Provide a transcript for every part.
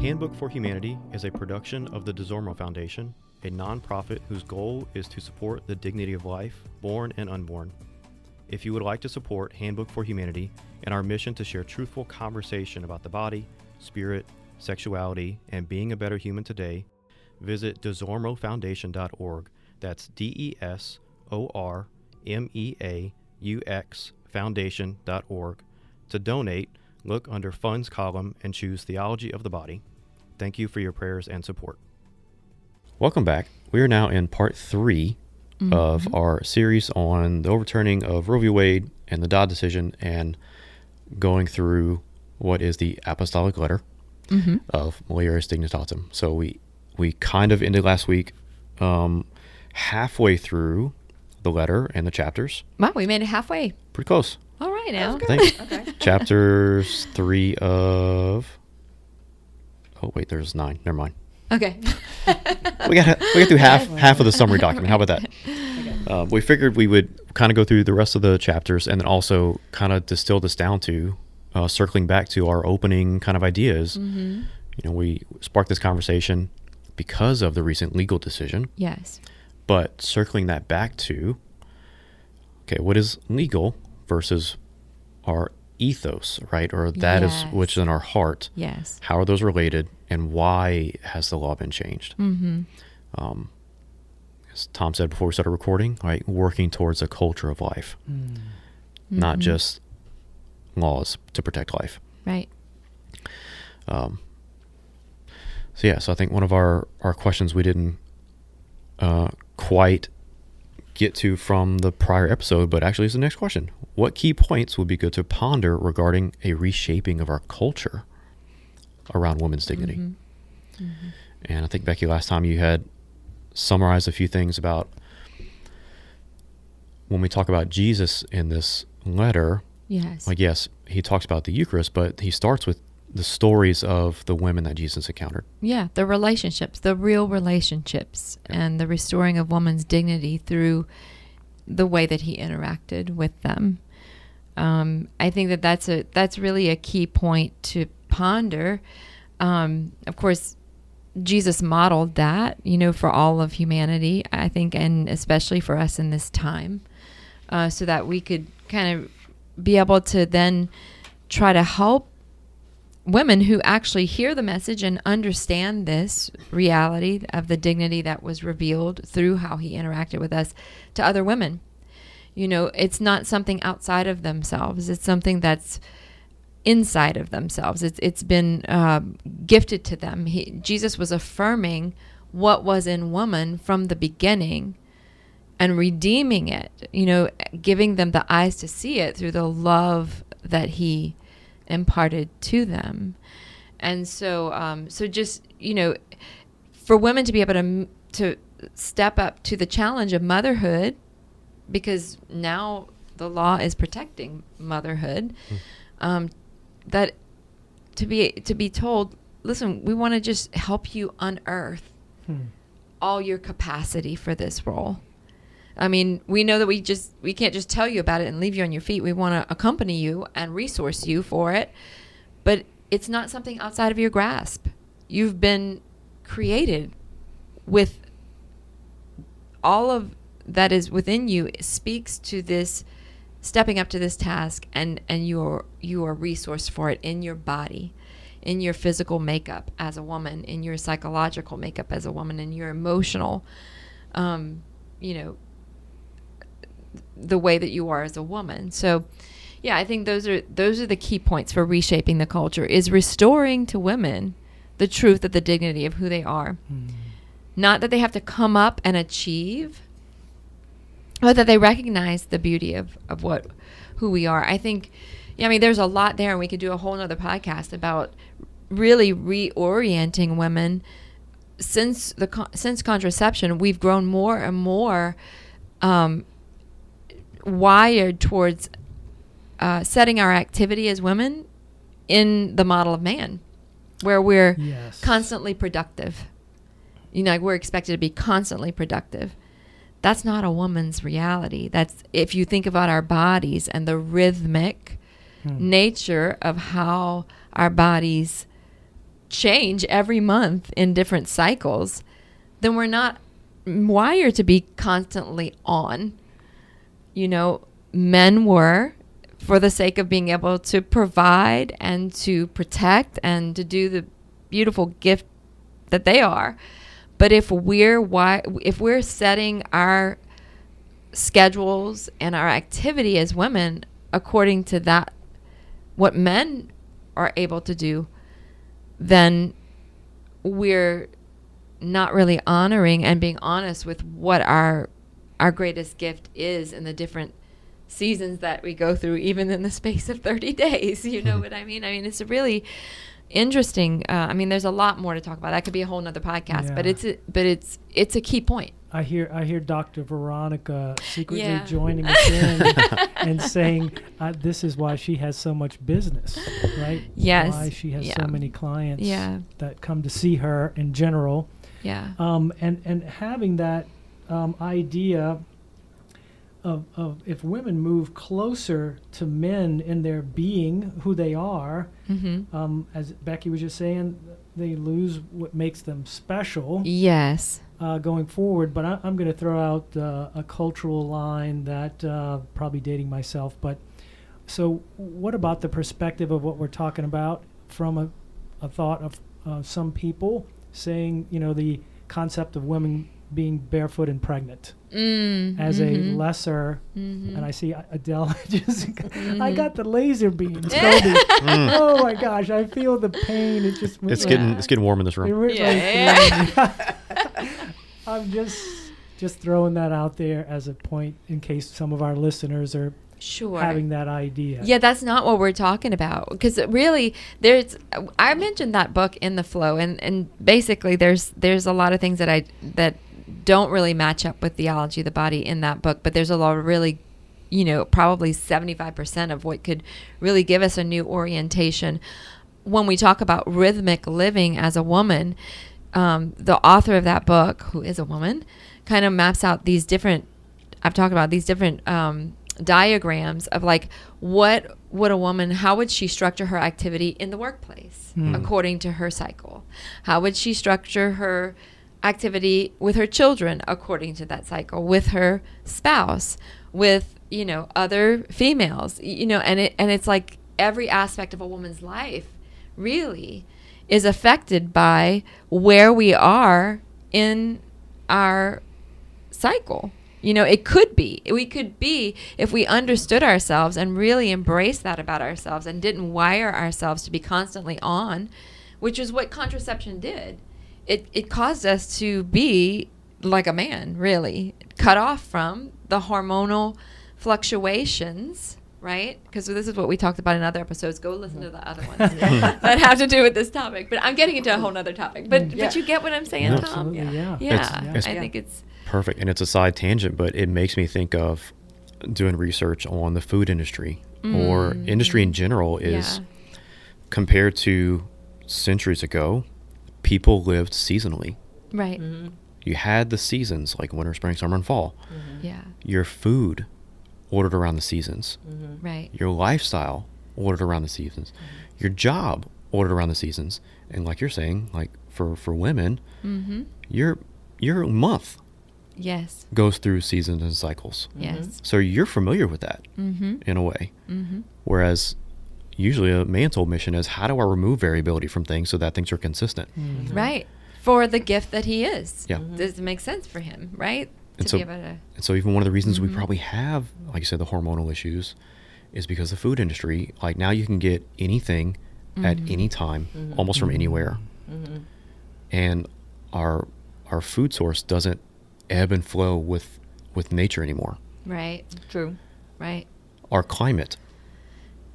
Handbook for Humanity is a production of the Desormeaux Foundation, a nonprofit whose goal is to support the dignity of life, born and unborn. If you would like to support Handbook for Humanity and our mission to share truthful conversation about the body, spirit, sexuality, and being a better human today, visit desormeauxfoundation.org. That's D E S O R M E A U X foundation.org. To donate, look under Funds column and choose Theology of the Body. Thank you for your prayers and support. Welcome back. We are now in part 3 of our series on the overturning of Roe v. Wade and the Dobbs decision and going through what is the apostolic letter of Mulieris Dignitatem. So we we kind of ended last week um, halfway through the letter and the chapters. Wow, we made it halfway. Pretty close. All right now. I think Okay. chapters three of. Oh wait, there's nine. Never mind. Okay. We got we got through half half of the summary document. How about that? Uh, we figured we would kind of go through the rest of the chapters and then also kind of distill this down to uh, circling back to our opening kind of ideas. Mm-hmm. You know, we sparked this conversation because of the recent legal decision, yes. but circling that back to okay, what is legal versus our ethos, right? Or that is Yes. which is in our heart. Yes. How are those related, and why has the law been changed? Mm-hmm. Um, as Tom said before we started recording, right, working towards a culture of life, not Mhm. just laws to protect life. Right. Um, so yeah, so I think one of our our questions we didn't uh, quite get to from the prior episode, but actually is the next question. What key points would be good to ponder regarding a reshaping of our culture around women's dignity? Mhm. And I think Becki, last time you had summarized a few things about when we talk about Jesus in this letter. Yes. Like, yes, he talks about the Eucharist, but he starts with the stories of the women that Jesus encountered. Yeah, the relationships, the real relationships, Yeah. and the restoring of woman's dignity through the way that he interacted with them. Um, I think that that's a that's really a key point to ponder. Um, of course, Jesus modeled that, you know, for all of humanity. I think, and especially for us in this time, uh, so that we could kind of be able to then try to help women who actually hear the message and understand this reality of the dignity that was revealed through how he interacted with us to other women. You know, it's not something outside of themselves. It's something that's inside of themselves. It's it's been uh, gifted to them. He, Jesus was affirming what was in woman from the beginning and redeeming it. You know, giving them the eyes to see it through the love that he imparted to them. And so, um, so just you know, for women to be able to to step up to the challenge of motherhood, because now the law is protecting motherhood. Um, that to be to be told, listen, we want to just help you unearth all your capacity for this role. I mean, we know that we just we can't just tell you about it and leave you on your feet. We want to accompany you and resource you for it, but it's not something outside of your grasp. You've been created with all of that is within you speaks to this stepping up to this task and and you are you are resourced for it in your body in your physical makeup as a woman in your psychological makeup as a woman in your emotional um, you know the way that you are as a woman so yeah i think those are those are the key points for reshaping the culture is restoring to women the truth of the dignity of who they are not that they have to come up and achieve but that they recognize the beauty of, of what who we are. I think, yeah, I mean, there's a lot there, and we could do a whole nother podcast about really reorienting women. Since the con- since contraception, we've grown more and more um, wired towards uh, setting our activity as women in the model of man, where we're Yes. constantly productive. You know, like we're expected to be constantly productive. That's not a woman's reality. That's if you think about our bodies and the rhythmic Hmm. nature of how our bodies change every month in different cycles, then we're not wired to be constantly on. You know, men were for the sake of being able to provide and to protect and to do the beautiful gift that they are. But if we're why if we're setting our schedules and our activity as women according to that what men are able to do, then we're not really honoring and being honest with what our our greatest gift is in the different seasons that we go through even in the space of 30 days you know what i mean i mean it's a really interesting uh, i mean there's a lot more to talk about that could be a whole nother podcast yeah. but it's a, but it's it's a key point I hear I hear Dr. Veronica secretly yeah. joining us in and saying uh, this is why she has so much business, right? Yes. Why she has yeah. so many clients yeah. that come to see her in general. Yeah. Um, and and having that um, idea of, of if women move closer to men in their being, who they are, mm-hmm. um, as Becki was just saying, they lose what makes them special. Yes. Uh, going forward, but I, am going to throw out uh, a cultural line that uh, probably dating myself. But so, what about the perspective of what we're talking about from a, a thought of uh, some people saying, you know, the concept of women being barefoot and pregnant mm, as mm-hmm. a lesser. Mm-hmm. And I see Adele just, mm-hmm. I got the laser beams. mm. Oh my gosh, I feel the pain. It just it's getting it's getting warm in this room. Really yeah, yeah. I'm just just throwing that out there as a point in case some of our listeners are sure having that idea yeah that's not what we're talking about because really there's i mentioned that book in the flow and and basically there's there's a lot of things that i that don't really match up with theology of the body in that book, but there's a lot of really, you know, probably 75% of what could really give us a new orientation. When we talk about rhythmic living as a woman, um, the author of that book, who is a woman, kind of maps out these different, I've talked about these different um, diagrams of like what would a woman how would she structure her activity in the workplace mm. according to her cycle how would she structure her activity with her children according to that cycle, with her spouse, with you know other females, you know, and it and it's like every aspect of a woman's life really is affected by where we are in our cycle. You know, it could be. We could be if we understood ourselves and really embraced that about ourselves and didn't wire ourselves to be constantly on, which is what contraception did it, it caused us to be like a man, really, cut off from the hormonal fluctuations, right? Because this is what we talked about in other episodes. Go listen to the other ones that have to do with this topic. But I'm getting into a whole other topic. But yeah. but you get what I'm saying, Tom? Yeah. Yeah, yeah. It's, I think it's perfect, and it's a side tangent, but it makes me think of doing research on the food industry mm. or industry in general is compared to centuries ago people lived seasonally. Right. Mm-hmm. You had the seasons like winter, spring, summer, and fall. Mm-hmm. Yeah. Your food ordered around the seasons. Mm-hmm. Right. Your lifestyle ordered around the seasons. Mm-hmm. Your job ordered around the seasons. And like you're saying, like for for women, mm-hmm. your your month yes goes through seasons and cycles. Yes. So you're familiar with that mm-hmm. in a way. Mm-hmm. Whereas usually a man's whole mission is how do I remove variability from things so that things are consistent. Mm-hmm. Right. For the gift that he is. Yeah. Mm-hmm. Does it make sense for him, right? And so, to... and so even one of the reasons mm-hmm. we probably have, like you said, the hormonal issues is because the food industry, like now you can get anything at Mm-hmm. any time, Mhm. almost from anywhere. Mm-hmm. And our our food source doesn't ebb and flow with with nature anymore. Right. True. Right. Our climate,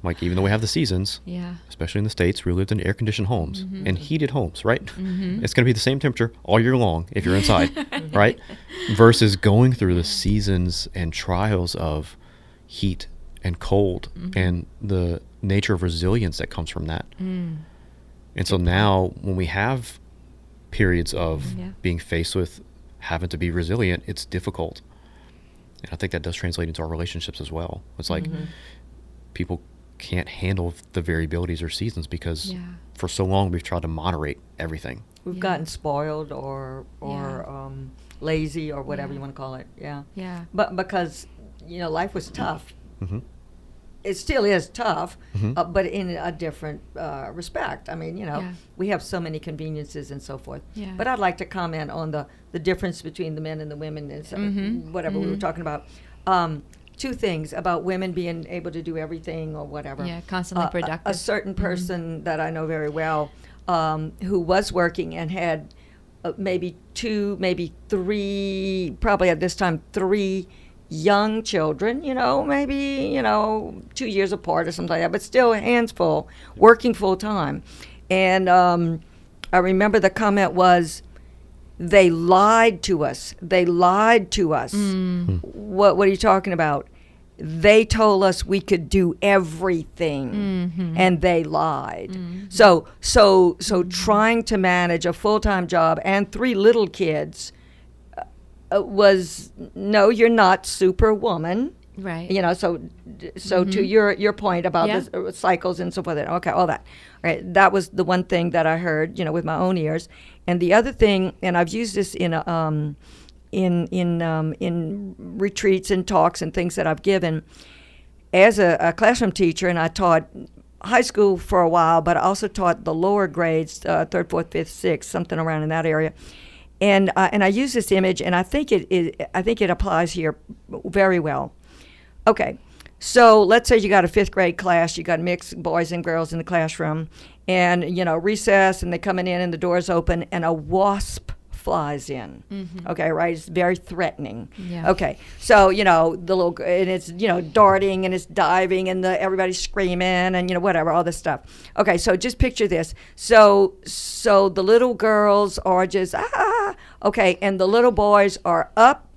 like even though we have the seasons, Yeah. especially in the states, we lived in air conditioned homes Mhm. and heated homes, right? Mm-hmm. It's going to be the same temperature all year long if you're inside, right? Versus going through the seasons and trials of heat and cold Mhm. and the nature of resilience that comes from that. Mm. And so now when we have periods of Yeah. being faced with having to be resilient, it's difficult. And I think that does translate into our relationships as well. It's like Mhm. people can't handle the variabilities or seasons because Yeah. for so long we've tried to moderate everything. We've Yeah. gotten spoiled or or Yeah. um, lazy or whatever Yeah. you want to call it. Yeah. Yeah. But because you know life was tough, hmm it still is tough, Mhm. uh, but in a different uh, respect. I mean, you know, Yeah. we have so many conveniences and so forth. Yeah. But I'd like to comment on the the difference between the men and the women and so, Mhm. whatever we were Mhm. talking about. Um, two things about women being able to do everything or whatever. Yeah, constantly Uh, a- productive. A, certain Mhm. person that I know very well um, who was working and had uh, maybe two, maybe three, probably at this time, three young children, you know, maybe, you know, two years apart or something like that, but still hands full, working full time. And um, I remember the comment was, they lied to us. They lied to us. Mm. What, what are you talking about? They told us we could do everything Mhm. and they lied. Mhm. So so so trying to manage a full-time job and three little kids uh, uh, was no, you're not superwoman. Right. You know, so so to Mhm. your your point about Yeah. the uh, cycles and so forth. Okay, all that. All right, that was the one thing that I heard, you know, with my own ears. And the other thing, and I've used this in a, um, in in um, in retreats and talks and things that I've given as a, a classroom teacher, and I taught high school for a while, but I also taught the lower grades, uh, third, fourth, fifth, sixth, something around in that area. And uh, and I use this image, and I think it, it I think it applies here very well. Okay, so let's say you got a fifth grade class, you got mixed boys and girls in the classroom, and you know recess, and they're coming in, and the doors open, and a wasp flies in. Mhm. Okay, right? It's very threatening. Yeah. Okay, so you know the little, and it's you know darting and it's diving and the everybody's screaming and you know whatever all this stuff. Okay, so just picture this. So so the little girls are just ah, okay, and the little boys are up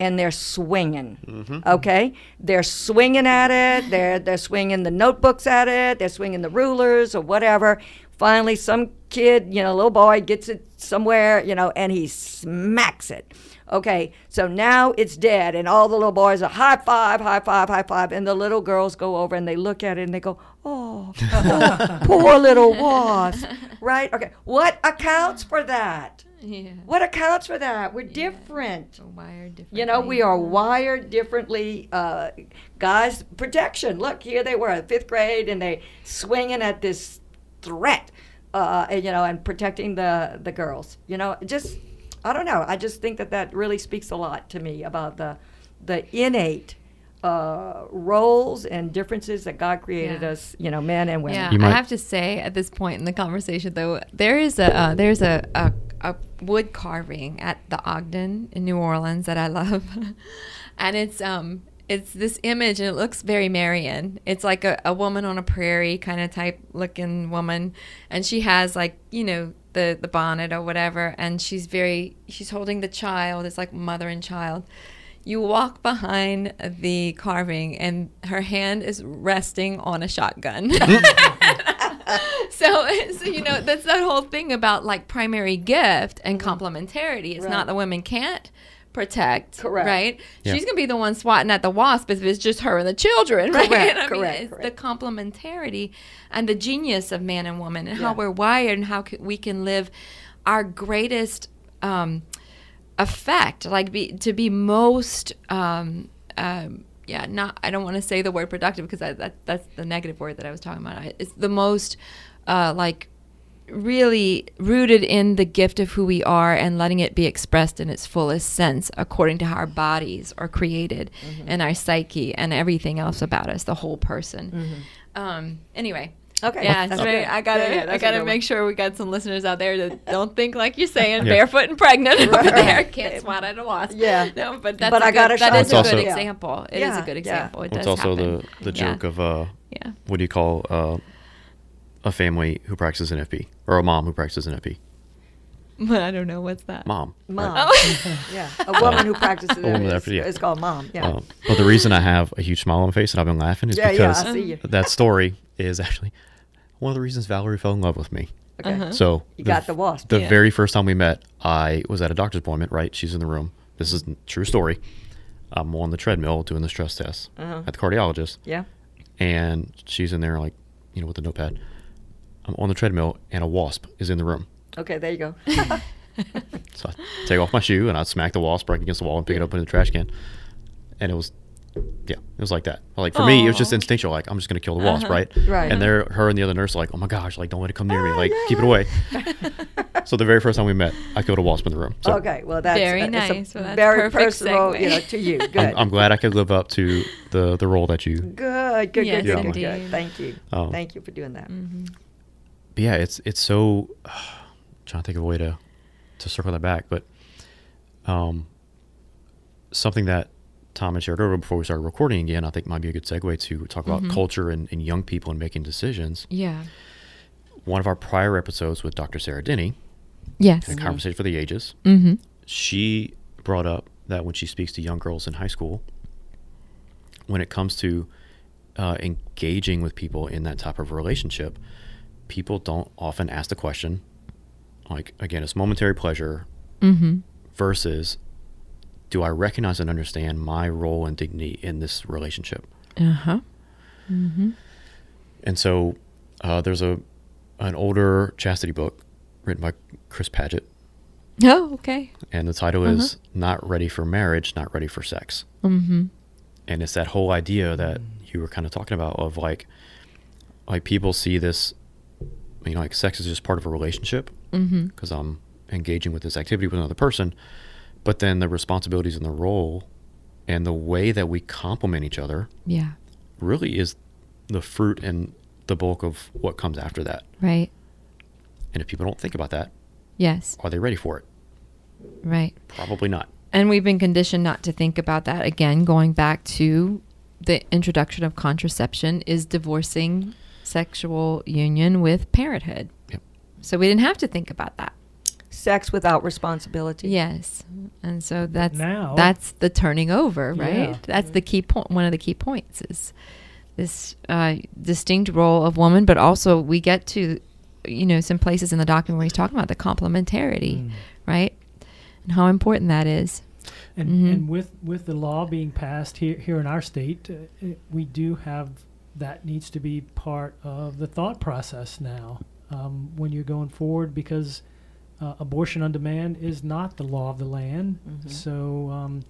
and they're swinging. Mm-hmm. Okay, they're swinging at it. They're they're swinging the notebooks at it. They're swinging the rulers or whatever. Finally, some kid, you know, little boy gets it somewhere, you know, and he smacks it. Okay, so now it's dead, and all the little boys are high five, high five, high five, and the little girls go over and they look at it and they go, oh, oh poor little wasp, right? Okay, what accounts for that? Yeah. What accounts for that? We're different. So wired differently. You know, we are wired differently. Uh, guys, protection. Look, here they were, fifth grade, and they swinging at this threat, uh, and, you know, and protecting the the girls. You know, just I don't know. I just think that that really speaks a lot to me about the the innate uh, roles and differences that God created Yeah. us. You know, men and women. Yeah, You I have to say at this point in the conversation though, there is a uh, there's a, a a wood carving at the Ogden in New Orleans that I love, and it's um it's this image and it looks very Marian. It's like a, a woman on a prairie kind of type looking woman, and she has like you know the the bonnet or whatever, and she's very she's holding the child. It's like mother and child. You walk behind the carving, and her hand is resting on a shotgun. so, so you know that's that whole thing about like primary gift and complementarity. It's Right. not the women can't protect, Correct. right? Yeah. She's gonna be the one swatting at the wasp if it's just her and the children, right? Correct, I mean, correct, it's the complementarity and the genius of man and woman and how we're wired and how c- we can live our greatest um, effect, like be to be most. Um, um, yeah, not. I don't want to say the word productive because I, that that's the negative word that I was talking about. I- It's the most uh, like really rooted in the gift of who we are and letting it be expressed in its fullest sense according to how our bodies are created and our psyche and everything else about us the whole person um anyway Okay. yeah, That's it's very. I gotta, Yeah, yeah, I gotta make one. sure we got some listeners out there that don't think like you're saying, Yeah. barefoot and pregnant over Right. there, can't swat at a wasp. Yeah. no, but that's But a I good, got a that shot. is a good also- example. It is Yeah, a good yeah. example. It Well, it's also happen. the the Yeah. joke of uh, Yeah. what do you call uh, a family who practices NFP or a mom who practices an NFP? I don't know what's that. Mom. Mom. right? Oh. Yeah, a woman who practices A woman it that- is, yeah. is called mom. Yeah. Um, but the reason I have a huge smile on my face and I've been laughing is Yeah, yeah, because I see you. that story is actually one of the reasons Valerie fell in love with me. Okay. Uh-huh. So You got the wasp. The Yeah. very first time we met, I was at a doctor's appointment. Right, she's in the room. This is a true story. I'm on the treadmill doing the stress test Uh-huh. at the cardiologist, Yeah. and she's in there like, you know, with a notepad. I'm on the treadmill, and a wasp is in the room. Okay, there you go. So I take off my shoe and I smack the wasp right against the wall and pick it up in the trash can. And it was, yeah, it was like that. Like for me, it was just instinctual. Like I'm just gonna kill the wasp, Uh-huh. right? Right. And they're her and the other nurse are like, oh my gosh, like don't let it come near me. Oh, Like keep it away. so the very first time we met, I killed a wasp in the room. So okay, well that's Very uh, it's a nice. Well, that's very perfect personal, you know, to you. Good. I'm, I'm glad I could live up to the the role that you. good, good, Yes, good, good, good, Thank you. Um, Thank you for doing that. hmm But yeah, it's it's so. Trying to think of a way to to circle that back, but um, something that Tom had shared earlier before we started recording again, I think might be a good segue to talk about Mhm. culture and, and young people and making decisions. Yeah. One of our prior episodes with Dr. Sarah Denny, Yes. in a conversation for the ages, Mm-hmm. she brought up that when she speaks to young girls in high school, when it comes to uh, engaging with people in that type of relationship, people don't often ask the question, like, again, it's momentary pleasure Mm-hmm. versus do I recognize and understand my role and dignity in this relationship? Uh-huh. Mm-hmm. And so uh, there's a an older chastity book written by Chris Paget, Oh, okay. and the title is "Not Ready for Marriage, Not Ready for Sex." Mm-hmm. and it's that whole idea that you were kind of talking about of like like people see this you know like sex is just part of a relationship Mm-hmm. because i'm engaging with this activity with another person but then the responsibilities and the role and the way that we complement each other Yeah. really is the fruit and the bulk of what comes after that Right. and if people don't think about that Yes. are they ready for it Right. probably not And we've been conditioned not to think about that. Again, going back to the introduction of contraception is divorcing sexual union with parenthood. Yep. So we didn't have to think about that. Sex without responsibility. Yes. And so that's now- that's the turning over, right? Yeah. That's the key point. point one of the key points is this uh, distinct role of woman, but also we get to you know some places in the document where he's talking about the complementarity, Mm. right? And how important that is. And, Mhm. and with, with the law being passed here, here in our state, uh, it, we do have that needs to be part of the thought process now um, when you're going forward because uh, abortion on demand is not the law of the land. Mhm. So um,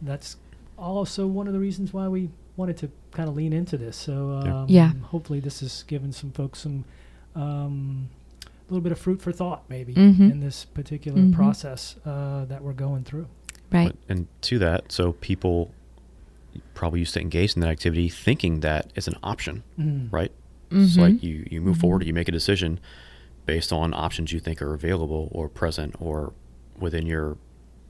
that's also one of the reasons why we wanted to kind of lean into this. So Yeah. um, Yeah. hopefully this has given some folks some um, a little bit of fruit for thought maybe Mhm. in this particular Mhm. process uh, that we're going through. Right. But- and to that so people probably used to engage in that activity thinking that it's an option Mm. right Mhm. It's like you, you move Mhm. forward, you make a decision based on options you think are available or present or within your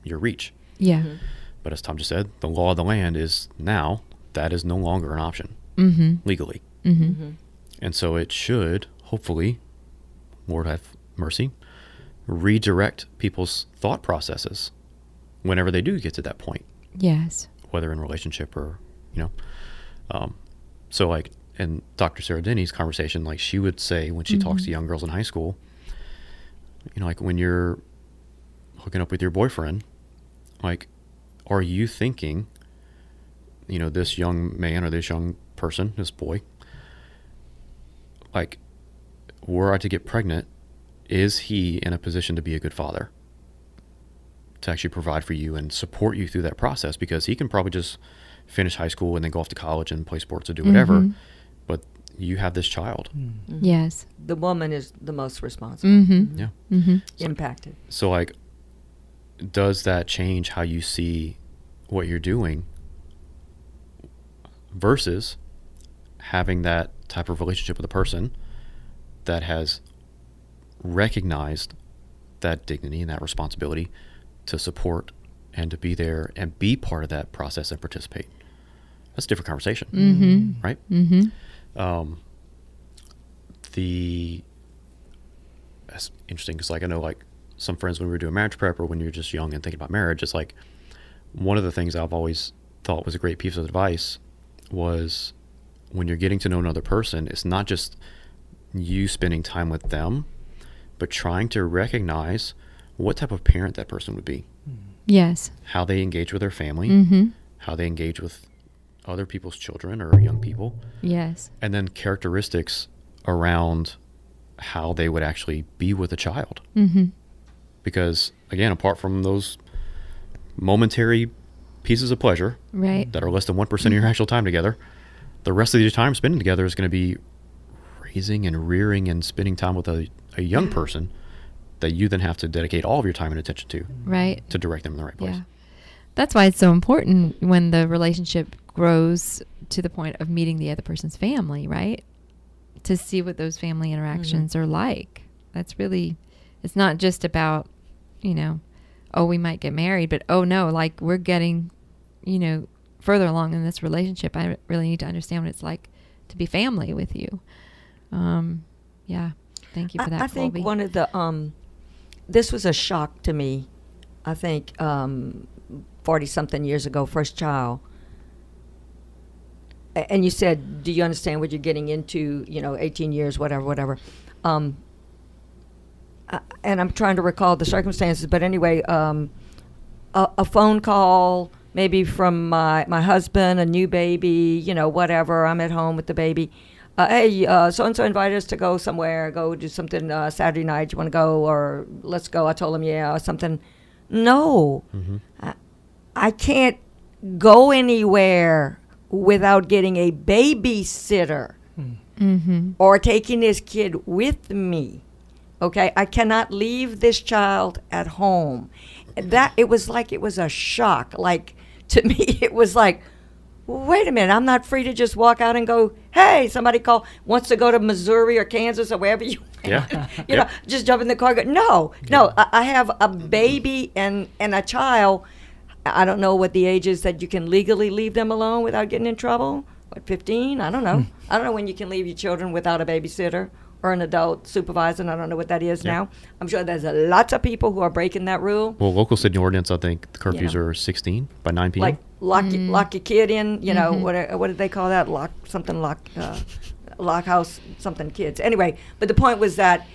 your reach. Yeah. Mhm. But as Tom just said, the law of the land is now that is no longer an option Mm-hmm. legally. Mm-hmm. Mhm. And so it should, hopefully, Lord have mercy, redirect people's thought processes whenever they do get to that point, Yes. Whether in relationship or, you know. Um, so like in Dr. Sarah Denny's conversation, like she would say when she talks to Mhm. young girls in high school, you know, like when you're hooking up with your boyfriend, like, are you thinking, you know, this young man or this young person, this boy, like, were I to get pregnant, is he in a position to be a good father? To actually provide for you and support you through that process because he can probably just finish high school and then go off to college and play sports or do whatever. Mhm. But you have this child. Mm. Mhm. Yes. The woman is the most responsible. Mm-hmm. Yeah. Mm-hmm. Impacted. So, like, does that change how you see what you're doing versus having that type of relationship with a person that has recognized that dignity and that responsibility to support and to be there and be part of that process and participate? That's a different conversation, Mm-hmm. right? Mm-hmm. um, the that's interesting because like I know like some friends when we were doing marriage prep or when you're just young and thinking about marriage, it's like one of the things I've always thought was a great piece of advice was when you're getting to know another person, it's not just you spending time with them, but trying to recognize what type of parent that person would be, Yes. how they engage with their family, Mm-hmm. how they engage with other people's children or young people, Yes. and then characteristics around how they would actually be with a child. Mm-hmm. Because again, apart from those momentary pieces of pleasure Right. that are less than one percent of your actual time together, the rest of your time spending together is going to be raising and rearing and spending time with a, a young person that you then have to dedicate all of your time and attention to Right. to direct them in the right place. Yeah. That's why it's so important when the relationship grows to the point of meeting the other person's family, right? To see what those family interactions are like. That's really, it's not just about, you know, oh, we might get married, but oh no, like we're getting, you know, further along in this relationship. I really need to understand what it's like to be family with you. Um, yeah. Thank you for I, that. I think Colby. one of the um, this was a shock to me. I think um, forty something years ago, first child. And you said, "Do you understand what you're getting into?" You know, eighteen years, whatever, whatever. Um, and I'm trying to recall the circumstances, but anyway, um, a, a phone call maybe from my, my husband, a new baby, you know, whatever. I'm at home with the baby. Uh, hey, so and so invited us to go somewhere, go do something uh, Saturday night. You want to go, or let's go? I told him, yeah, or something. No, I, I can't go anywhere without getting a babysitter mm-hmm. or taking this kid with me. Okay, I cannot leave this child at home. That it was like it was a shock. Like to me, it was like, wait a minute, I'm not free to just walk out and go, hey, somebody call wants to go to Missouri or Kansas or wherever you. Yeah. you Yep. know, just jump in the car. Go, no, no, I, I have a baby and and a child. I don't know what the age is that you can legally leave them alone without getting in trouble. What, 15? I don't know. Hmm. I don't know when you can leave your children without a babysitter or an adult supervisor. and I don't know what that is Yeah. now. I'm sure there's a lots of people who are breaking that rule. Well, local city ordinance, I think the curfews Yeah. are 16 by 9 p.m. Like lock y- lock your kid in. You know Mhm. what? What did they call that? Lock something lock uh, lock house something kids. Anyway, but the point was that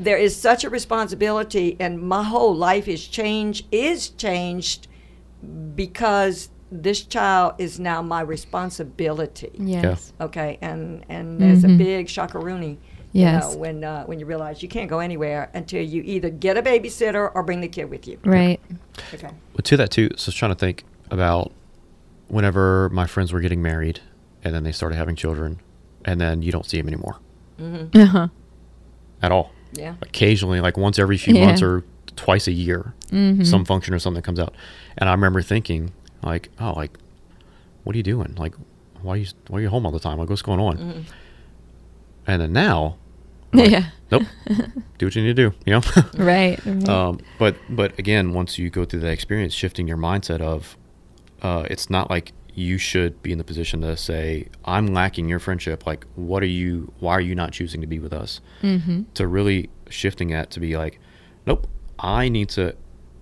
there is such a responsibility, and my whole life is changed is changed because this child is now my responsibility. Yes. Okay, and and there's Mhm. a big shockaroonie. Yes. You know, when uh, when you realize you can't go anywhere until you either get a babysitter or bring the kid with you. Right. Okay. Well, to that too, so I was trying to think about whenever my friends were getting married, and then they started having children, and then you don't see them anymore Mm-hmm. Uh-huh. at all. Yeah. Occasionally, like once every few Yeah. months or twice a year, Mhm. some function or something comes out, and I remember thinking, like, oh, like, what are you doing? Like, why are you why are you home all the time? Like, what's going on? Mhm. And then now, like, yeah. nope, do what you need to do. You know. Right. right. um, but but again, once you go through that experience, shifting your mindset of, uh, it's not like you should be in the position to say, "I'm lacking your friendship." Like, what are you? Why are you not choosing to be with us? mm-hmm. To really shifting that to be like, nope, I need to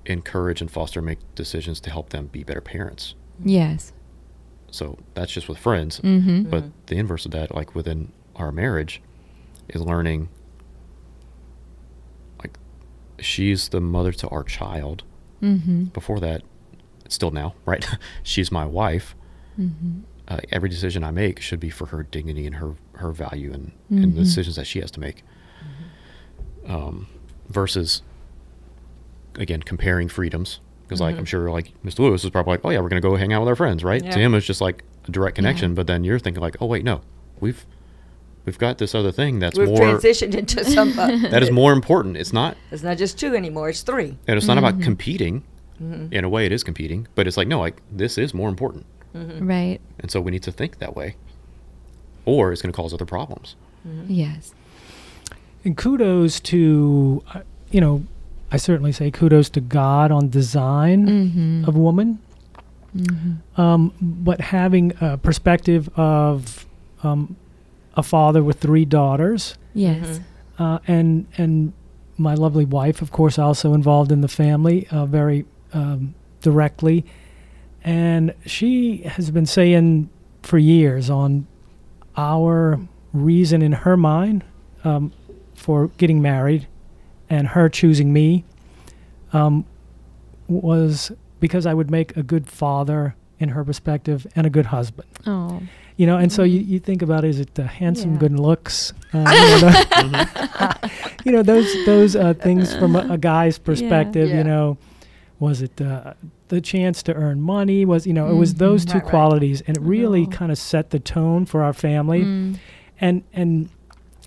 encourage and foster and make decisions to help them be better parents. Yes. So that's just with friends. Mm-hmm. But the inverse of that, like within our marriage, is learning like she's the mother to our child. Mm-hmm. Before that, still now, right? she's my wife. Mm-hmm. Uh, every decision I make should be for her dignity and her her value and, and the Mhm. decisions that she has to make. Um, versus, again, comparing freedoms. Because like I'm Mhm. sure like Mr. Lewis is probably like, oh yeah, we're gonna go hang out with our friends, right? Yeah. To him, it's just like a direct connection. Yeah. But then you're thinking like, oh wait, no, we've we've got this other thing that's We've more transitioned into some. Uh, that is more important. It's not, It's not just two anymore. It's three. and it's not about Mhm. competing. Mhm. In a way, it is competing, but it's like no, like this is more important, Mhm. Right. and so we need to think that way, or it's going to cause other problems. Mhm. Yes. And kudos to, uh, you know, I certainly say kudos to God on design Mm-hmm. of woman. mm-hmm. Um, but having a perspective of um, a father with three daughters, Yes. uh, and and my lovely wife, of course, also involved in the family uh, very um, directly, and she has been saying for years on our reason in her mind um, for getting married, and her choosing me, um, was because I would make a good father in her perspective, and a good husband. Oh. You know, and so you, you think about is it the handsome, Yeah. good looks? Uh, you, know, you know, those those uh, things from a, a guy's perspective. Yeah. You know, was it uh, the chance to earn money? Was you know, it was those Mhm. two Right, right. qualities, and it really Oh. kind of set the tone for our family. Mm. And and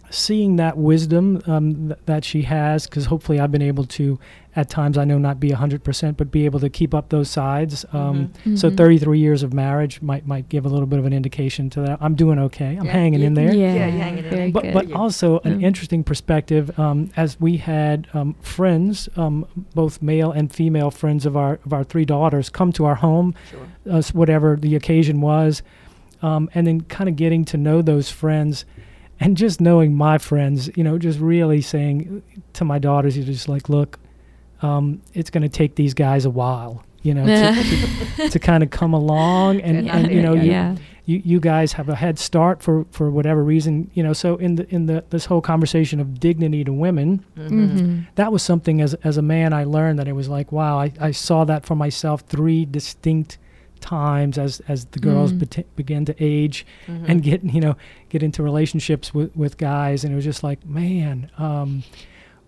seeing that wisdom um, th- that she has, because hopefully I've been able to, at times I know not be hundred percent, but be able to keep up those sides. Um, So Mhm. 33 years of marriage might might give a little bit of an indication to that. I'm doing okay. I'm Yeah, hanging you- in there. Yeah, Yeah, you're hanging in there. But good. but also an interesting perspective um, as we had um, friends, um, both male and female friends of our of our three daughters, come to our home, Sure. uh, whatever the occasion was, um, and then kind of getting to know those friends, and just knowing my friends, you know, just really saying to my daughters, you're just like, look, um, it's going to take these guys a while, you know, to, to, to kind of come along, and, Yeah, and you know, yeah, you, yeah. you you guys have a head start for for whatever reason you know so in the in the this whole conversation of dignity to women Mhm. that was something as as a man I learned that it was like wow I, I saw that for myself three distinct times as as the girls Mm. beti- began to age Mm-hmm. and get you know get into relationships with with guys and it was just like man um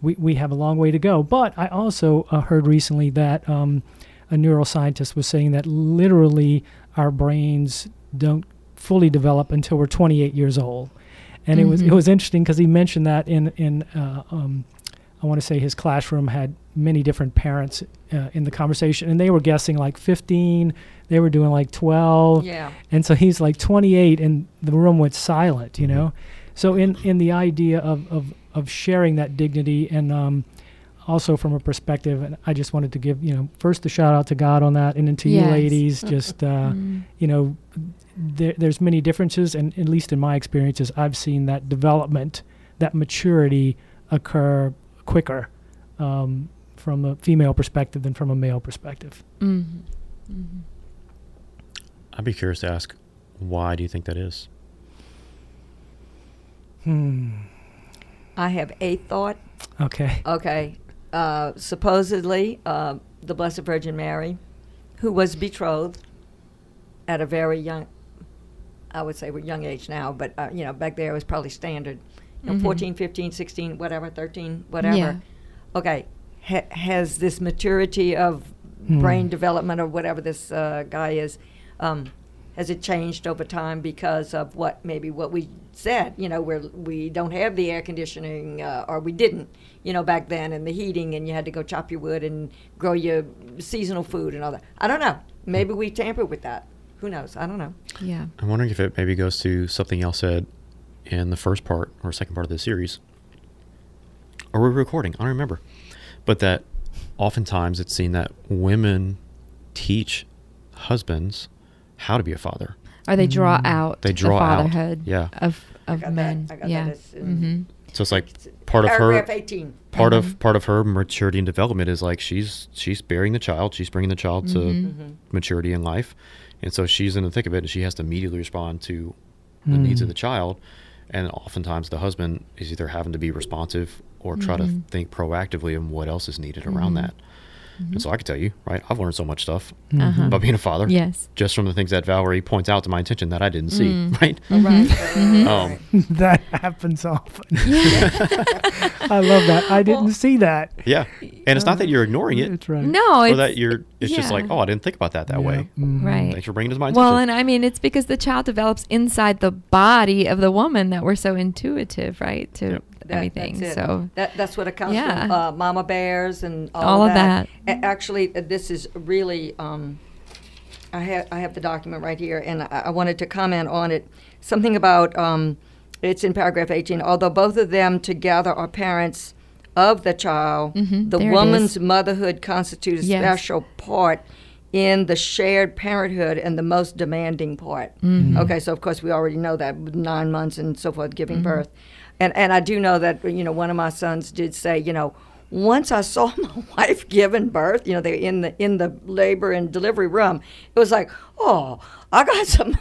we we have a long way to go but I also uh, heard recently that um a neuroscientist was saying that literally our brains don't fully develop until we're 28 years old and it was it Mhm. was interesting because he mentioned that in in uh, um, I want to say his classroom had many different parents uh, in the conversation, and they were guessing like 15. They were doing like 12, Yeah. and so he's like 28, and the room went silent. You know, so in in the idea of of of sharing that dignity and um, also from a perspective, and I just wanted to give you know first a shout out to God on that, and then to you ladies, just uh, Mm. you know, there, there's many differences, and at least in my experiences, I've seen that development, that maturity occur quicker um, from a female perspective than from a male perspective. Mhm. Mhm. I'd be curious to ask, why do you think that is? Hmm. I have a thought. Okay. Okay. Uh, supposedly, uh, the Blessed Virgin Mary, who was betrothed at a very young, I would say, we're young age now, but, uh, you know, back there it was probably standard. You know, Mhm. 14, 15, 16, whatever, 13, whatever. Yeah. Okay. Ha- has this maturity of Hmm. brain development or whatever this uh, guy is, um, has it changed over time because of what maybe what we said? You know, where we don't have the air conditioning, uh, or we didn't, you know, back then, and the heating, and you had to go chop your wood and grow your seasonal food and all that. I don't know. Maybe we tampered with that. Who knows? I don't know. Yeah. I'm wondering if it maybe goes to something else said in the first part or second part of the series. Or we're recording, I don't remember. But that oftentimes it's seen that women teach husbands how to be a father. Or they draw Mm. out They the draw out, fatherhood yeah. of, I of got that. men. I got yeah. that as, uh, hmm So it's like part of her 18. part Mhm. of part of her maturity and development is like she's she's bearing the child, she's bringing the child to Mhm. Mhm. maturity in life, and so she's in the thick of it, and she has to immediately respond to the needs of Mm. the child, and oftentimes the husband is either having to be responsive or try to Mhm. think proactively on what else is needed around Mhm. That. And so I can tell you, right? I've learned so much stuff Mhm. Uh-huh. about being a father, Yes. just from the things that Valerie points out to my attention that I didn't see, Mm. right? All right. Mhm. Um, that happens often. I love that. I didn't Well- see that. Yeah, and it's not that you're ignoring it, It's right. No, or it's that you're. It's just like, oh, I didn't think about that that Yeah. way. Mhm. Right. Thanks for bringing it to my attention. Well, and I mean, it's because the child develops inside the body of the woman that we're so intuitive, right, to Yep. That- everything. that's it. So that, that's what it comes Yeah. from. Uh, Mama bears and all, All of of that. that. A- actually, uh, this is really. Um, I have I have the document right here, and I, I wanted to comment on it. Something about um, it's in paragraph 18. Although both of them together are parents of the child, Mhm, the there woman's motherhood constitutes a Yes. special part in the shared parenthood and the most demanding part. Mhm. Okay, so of course we already know that with nine months and so forth, giving Mhm. birth, and and I do know that you know one of my sons did say you know once I saw my wife giving birth, you know they're in the in the labor and delivery room, it was like oh I got some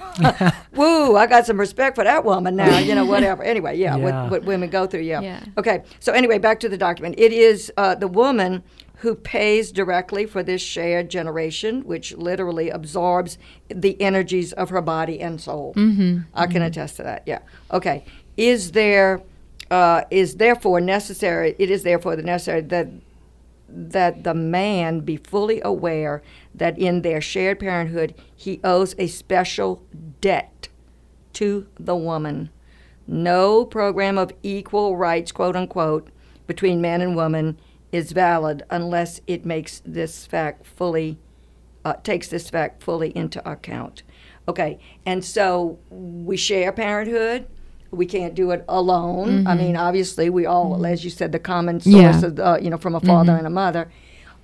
woo I got some respect for that woman now you know whatever anyway yeah, Yeah. What, what women go through yeah. Yeah. okay so anyway back to the document it is uh, the woman who pays directly for this shared generation, which literally absorbs the energies of her body and soul. Mm-hmm. I can attest to that. Yeah. Okay. Is there uh, is therefore necessary? It is therefore the necessary that that the man be fully aware that in their shared parenthood he owes a special debt to the woman. No program of equal rights, quote unquote, between man and woman is valid unless it makes this fact fully uh, takes this fact fully into account. Okay, and so we share parenthood. We can't do it alone. I mean, obviously, we all, as you said, the common source Yeah. of, uh, you know, from a father and a mother.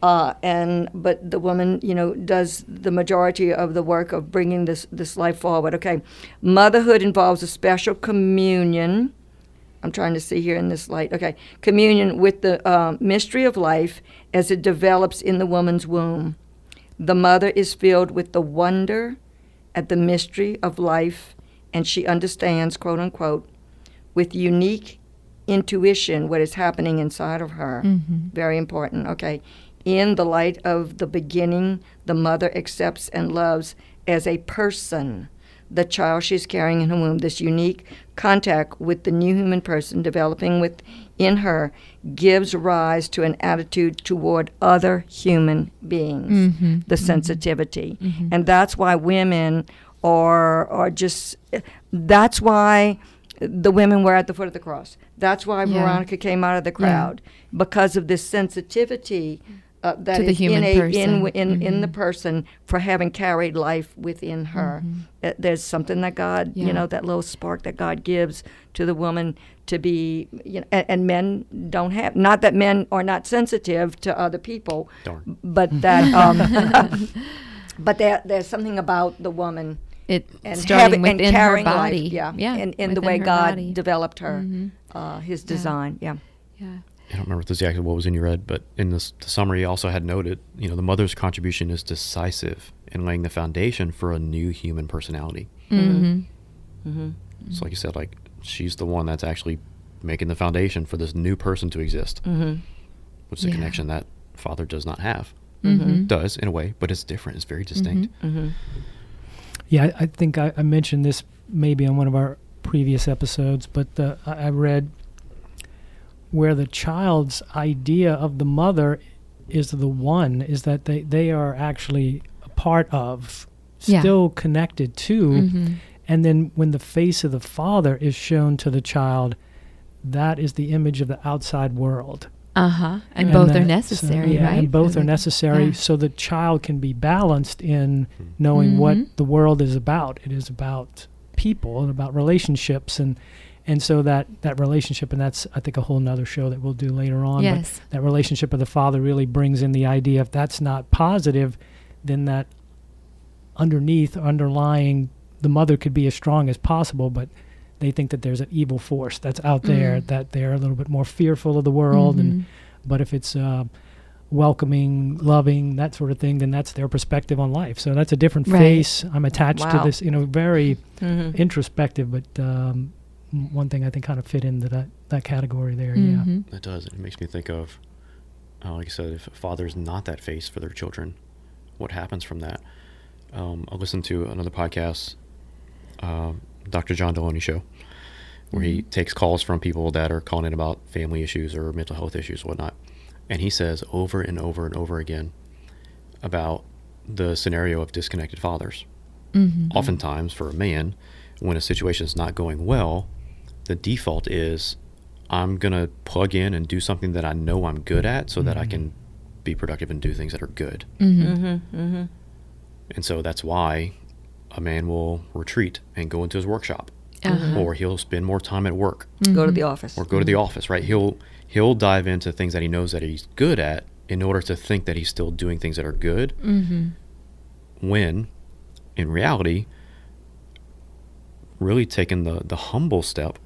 Uh, and but the woman, you know, does the majority of the work of bringing this this life forward. Okay, motherhood involves a special communion. I'm trying to see here in this light. Okay, communion with the uh, mystery of life as it develops in the woman's womb. The mother is filled with the wonder at the mystery of life, and she understands, quote unquote, with unique intuition what is happening inside of her. Mm-hmm. Very important. Okay. In the light of the beginning, the mother accepts and loves as a person the child she's carrying in her womb. This unique contact with the new human person developing within her gives rise to an attitude toward other human beings, mm-hmm. the mm-hmm. sensitivity. And that's why women are, are just, that's why the women were at the foot of the cross. That's why Yeah. Veronica came out of the crowd because of this sensitivity uh, that To the is human innate person. in in in the person for having carried life within her. Uh, there's something that God, Yeah. you know, that little spark that God gives to the woman to be, you know, and, and men don't have. Not that men are not sensitive to other people, Darn. but that, um, but there, there's something about the woman It and starting having and within her carrying body. life, yeah, yeah, and in the way God body. developed her, Mhm. uh, His design, yeah. Yeah. I don't remember if this is exactly what was in your head, but in this, the summary, you also had noted, you know, the mother's contribution is decisive in laying the foundation for a new human personality. Mm-hmm. Mm-hmm. So, like you said, like she's the one that's actually making the foundation for this new person to exist, Mm-hmm. which is a Yeah. connection that father does not have. Mm-hmm. Does in a way, but it's different. It's very distinct. Yeah, I, I think I, I mentioned this maybe on one of our previous episodes, but uh, I, I read where the child's idea of the mother is the one is that they, they are actually a part of, Yeah. still connected to, Mm-hmm. and then when the face of the father is shown to the child, that is the image of the outside world. Uh huh. And, And both that- are so- necessary, yeah, right? And both I are necessary yeah. so the child can be balanced in knowing Mhm. what the world is about. It is about people and about relationships and and so that that relationship and that's I think a whole nother show that we'll do later on. Yes. But that relationship of the father really brings in the idea if that's not positive, then that underneath underlying the mother could be as strong as possible, but they think that there's an evil force that's out there Mm. that they're a little bit more fearful of the world and Mhm. but if it's uh, welcoming, loving, that sort of thing, then that's their perspective on life. So that's a different Right. face. I'm attached Wow. to this, you know, very Mm-hmm. introspective, but um, one thing I think kind of fit into that, that category there. Mhm. It does. It makes me think of, uh, like I said, if a father's not that face for their children, what happens from that? Um, I listened to another podcast, uh, Dr. John Delony show, where he takes calls from people that are calling in about family issues or mental health issues, whatnot, and he says over and over and over again about the scenario of disconnected fathers. Mhm. Oftentimes, for a man, when a situation is not going well, the default is I'm going to plug in and do something that I know I'm good at so that I can be productive and do things that are good. Mhm. Mm-hmm. Mm-hmm. And so that's why a man will retreat and go into his workshop Uh-huh. or he'll spend more time at work Go to the office. or go to the office, right? He'll he'll dive into things that he knows that he's good at in order to think that he's still doing things that are good Mhm. when in reality really taking the the humble step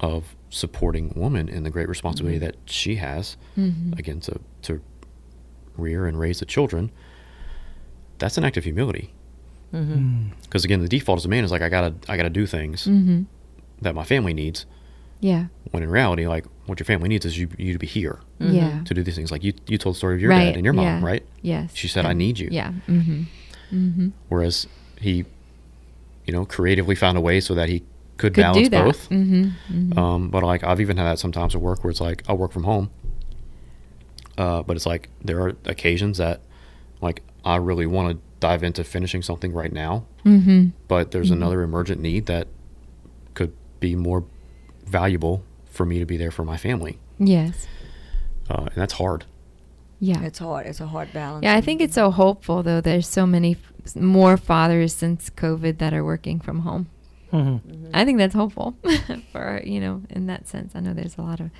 of supporting woman in the great responsibility that she has Mhm. again to to rear and raise the children that's an act of humility Mm-hmm. Mm. because again the default as a man is like i gotta i gotta do things Mhm. that my family needs Yeah. When in reality, like what your family needs is you, you to be here Yeah. to do these things. Like you, you told the story of your right. dad and your mom, yeah. right? Yes. She said, "I need you." Yeah. Mm-hmm. Mm-hmm. Whereas he, you know, creatively found a way so that he could, Could balance both. Mm-hmm. mm-hmm. Um, but like I've even had that sometimes at work where it's like I'll work from home. Uh, but it's like there are occasions that like I really want to dive into finishing something right now, mm-hmm. but there's another emergent need that could be more valuable for me to be there for my family, Yes. uh, and that's hard. Yeah. It's hard. It's a hard balance. Yeah, I think it's so hopeful though. There's so many f- more fathers since COVID that are working from home. hmm I think that's hopeful for you know in that sense. I know there's a lot of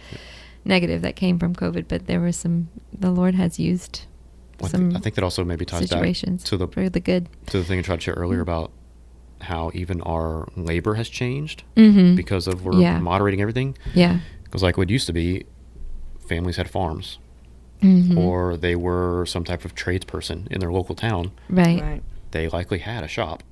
negative that came from COVID, but there was some. The Lord has used I, some think, I think that also maybe ties back to the for the good. to the thing I tried to share earlier about how even our labor has changed Mm-hmm. because of we're Yeah. moderating everything. yeah. Because like what used to be, families had farms. Mm-hmm. or they were some type of tradesperson in their local town, right. Right. they likely had a shop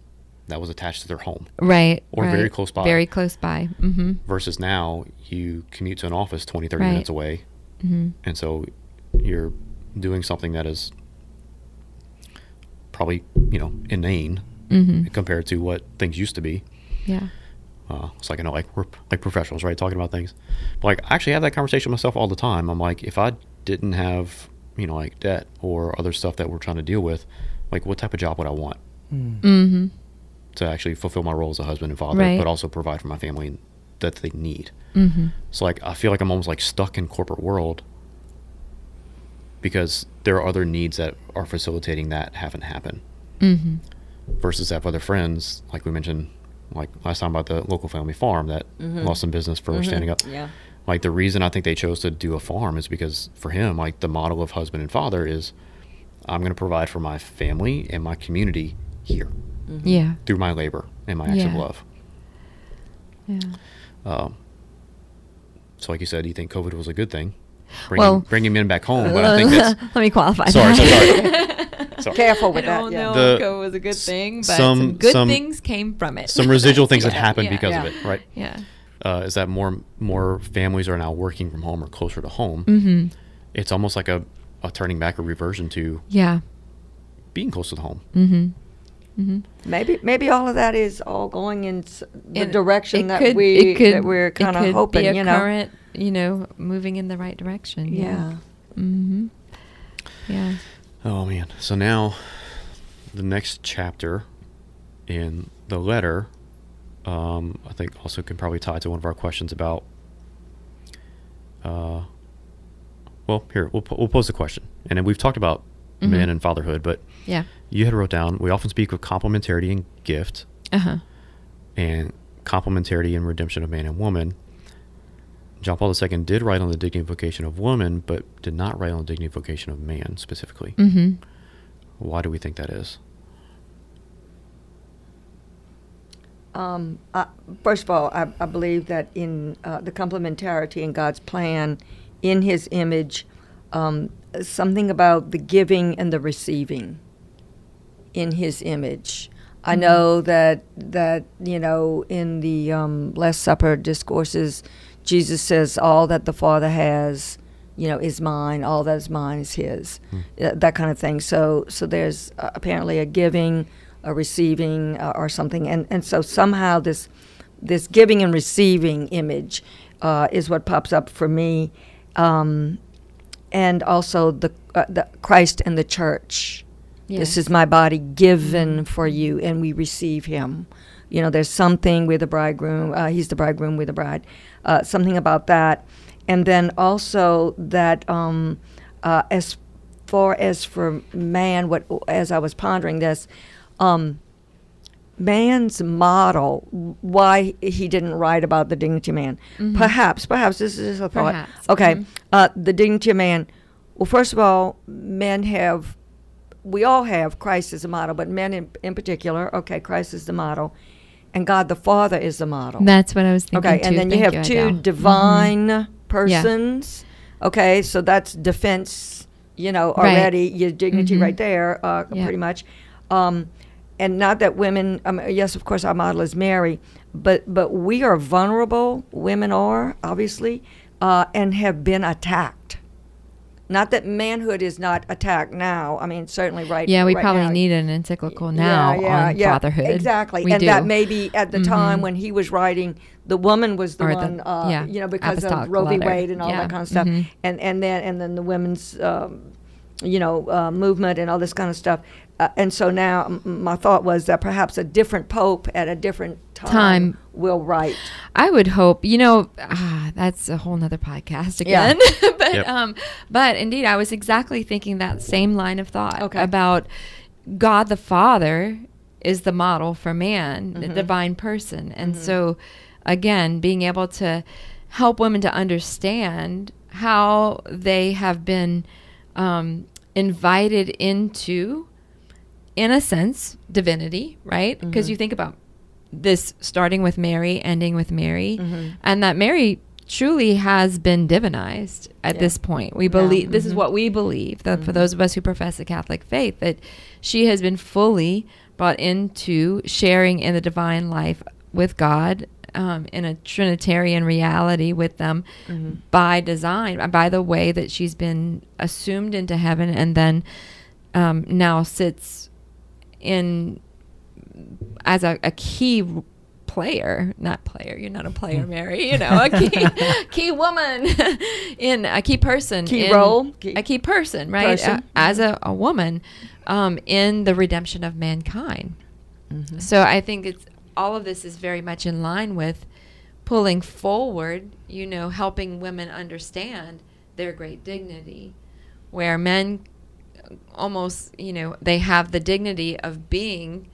that was attached to their home. Right. Or very close by. Very close by. Mm-hmm. Versus now, you commute to an office 20, 30 Right. minutes away. Mm-hmm. And so you're doing something that is probably, you know, inane Mm-hmm. compared to what things used to be. Yeah. Uh, it's like, I know, like we're like professionals, right? Talking about things. But like, I actually have that conversation with myself all the time. I'm like, if I didn't have, you know, like debt or other stuff that we're trying to deal with, like what type of job would I want? Mm. Mm-hmm. to actually fulfill my role as a husband and father, Right. but also provide for my family that they need. Mm-hmm. So like I feel like I'm almost like stuck in corporate world because there are other needs that are facilitating that haven't happened. Mm-hmm. Versus have other friends, like we mentioned like last time about the local family farm that lost some business for standing up. Yeah. Like the reason I think they chose to do a farm is because for him, like the model of husband and father is I'm gonna provide for my family and my community here Yeah. through my labor and my acts of love. Yeah. Um, so, like you said, you think COVID was a good thing, bringing, Well- bringing men back home. But I think that's Let me qualify. sorry, so that. sorry. So, Careful with I that. don't yeah. know The- if COVID was a good thing, but some- some, good some- things came from it. some residual things that happened yeah, because yeah. of it, right? Yeah. Uh, is that more more families are now working from home or closer to home? Mm-hmm. It's almost like a, a turning back, a reversion to Yeah. being close to the home. Mm-hmm. Mm-hmm. Maybe maybe all of that is all going in the And direction it that could- we could- that we're kind of hoping. be a you know. current, you know, moving in the right direction. Yeah. Mm-hmm. Yeah. Oh man! So now, the next chapter in the letter, um, I think also can probably tie to one of our questions about. Uh, well, here we'll po- we'll pose the question, and then we've talked about Mhm. men and fatherhood, but Yeah. you had wrote down we often speak of complementarity and gift, Uh huh. and complementarity and redemption of man and woman. John Paul II did write on the dignity and vocation of woman, but did not write on the dignity and vocation of man specifically. Mm-hmm. Why do we think that is? Um, uh, first of all, I, I believe that in uh, the complementarity in God's plan, in His image, um, something about the giving and the receiving in His image. I know that that you know in the um, Last Supper discourses, Jesus says, "All that the Father has, you know, is mine. All that is mine is His." Uh, that kind of thing. So so there's uh, apparently a giving, a receiving, uh, or something, and and so somehow this this giving and receiving image uh, is what pops up for me, um, and also the uh, the Christ and the church. This is my body given for you, and we receive Him. You know, there's something with the bridegroom. Uh, he's the bridegroom with the bride. Uh, something about that, and then also that um, uh, as far as for man, what as I was pondering this, um, man's model, why he didn't write about the dignity man. Perhaps, perhaps this is a thought. Perhaps, Okay, mhm. uh, the dignity man. Well, first of all, men have, we all have Christ as a model, but men in, in particular, okay, Christ is the model, and God the Father is the model. That's what I was thinking. Okay, too. and then you Thank have two Adele. divine persons. Okay, so that's defense, you know, Right. already, your dignity Mhm. right there, uh, Yeah. pretty much. Um, and not that women, um, yes, of course, our model is Mary, but but we are vulnerable. Women are obviously, uh, and have been attacked. Not that manhood is not attacked now. I mean, certainly right. Yeah, we right probably now. need an encyclical now yeah, yeah, on yeah, fatherhood. Exactly, We and do. that maybe at the time Mhm. when he was writing, the woman was the Or the- one, uh, yeah, you know, because of Roe v. Wade and all that kind of stuff, mhm. and and then and then the women's, um, you know, uh, movement and all this kind of stuff. Uh, and so now m- my thought was that perhaps a different pope at a different time, Time. will write. I would hope, you know, ah, that's a whole nother podcast Yeah. again. but Yep. um, but indeed, I was exactly thinking that same line of thought Okay. about God the Father is the model for man, Mm-hmm. the divine person, and so again, being able to help women to understand how they have been um, invited into, in a sense, divinity, right? Because mm-hmm. you think about this starting with Mary, ending with Mary, mm-hmm. and that Mary truly has been divinized at Yeah. this point. We Yeah. believe this is mm-hmm. what we believe that for those of us who profess the Catholic faith that she has been fully brought into sharing in the divine life with God um, in a Trinitarian reality with them by design, by the way that she's been assumed into heaven and then um, now sits in as a, a key player, not player, you're not a player, Mary, you know, a key, key woman in a key person, Key in- role, key- a key person, right? person. As a, a woman um, in the redemption of mankind. So I think it's all of this is very much in line with pulling forward, you know, helping women understand their great dignity, where men almost, you know, they have the dignity of being